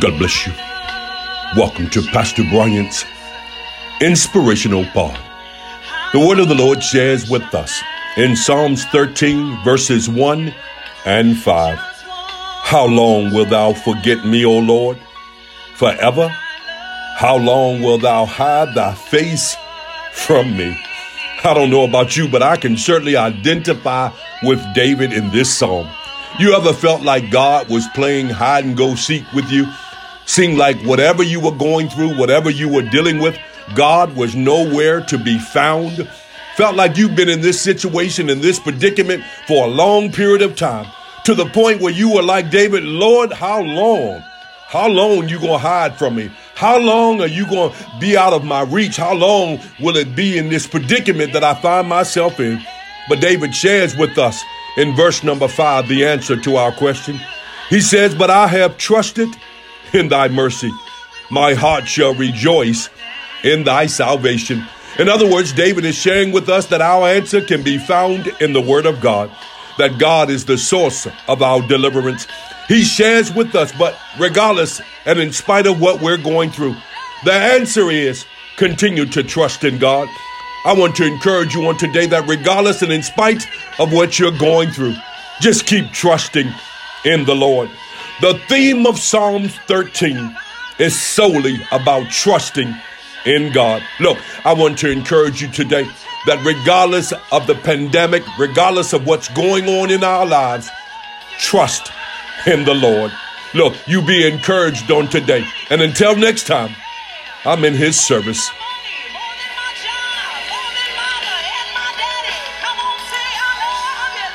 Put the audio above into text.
God bless you. Welcome to Pastor Bryant's Inspirational Pod. The word of the Lord shares with us in Psalms 13, verses 1 and 5. How long wilt thou forget me, O Lord? Forever? How long wilt thou hide thy face from me? I don't know about you, but I can certainly identify with David in this psalm. You ever felt like God was playing hide and go seek with you? Seemed like whatever you were going through, whatever you were dealing with, God was nowhere to be found. Felt like you've been in this situation, in this predicament for a long period of time, to the point where you were like David, Lord, how long? How long you gonna hide from me? How long are you gonna be out of my reach? How long will it be in this predicament that I find myself in? But David shares with us in verse number five the answer to our question. He says, But I have trusted in thy mercy. My heart shall rejoice in thy salvation. In other words, David is sharing with us that our answer can be found in the Word of God, that God is the source of our deliverance. He shares with us, but regardless and in spite of what we're going through, the answer is continue to trust in God. I want to encourage you on today that regardless and in spite of what you're going through, just keep trusting in the Lord. The theme of Psalms 13 is solely about trusting in God. Look, I want to encourage you today that regardless of the pandemic, regardless of what's going on in our lives, trust in the Lord. Look, you be encouraged on today. And until next time, I'm in His service.